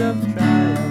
of trying.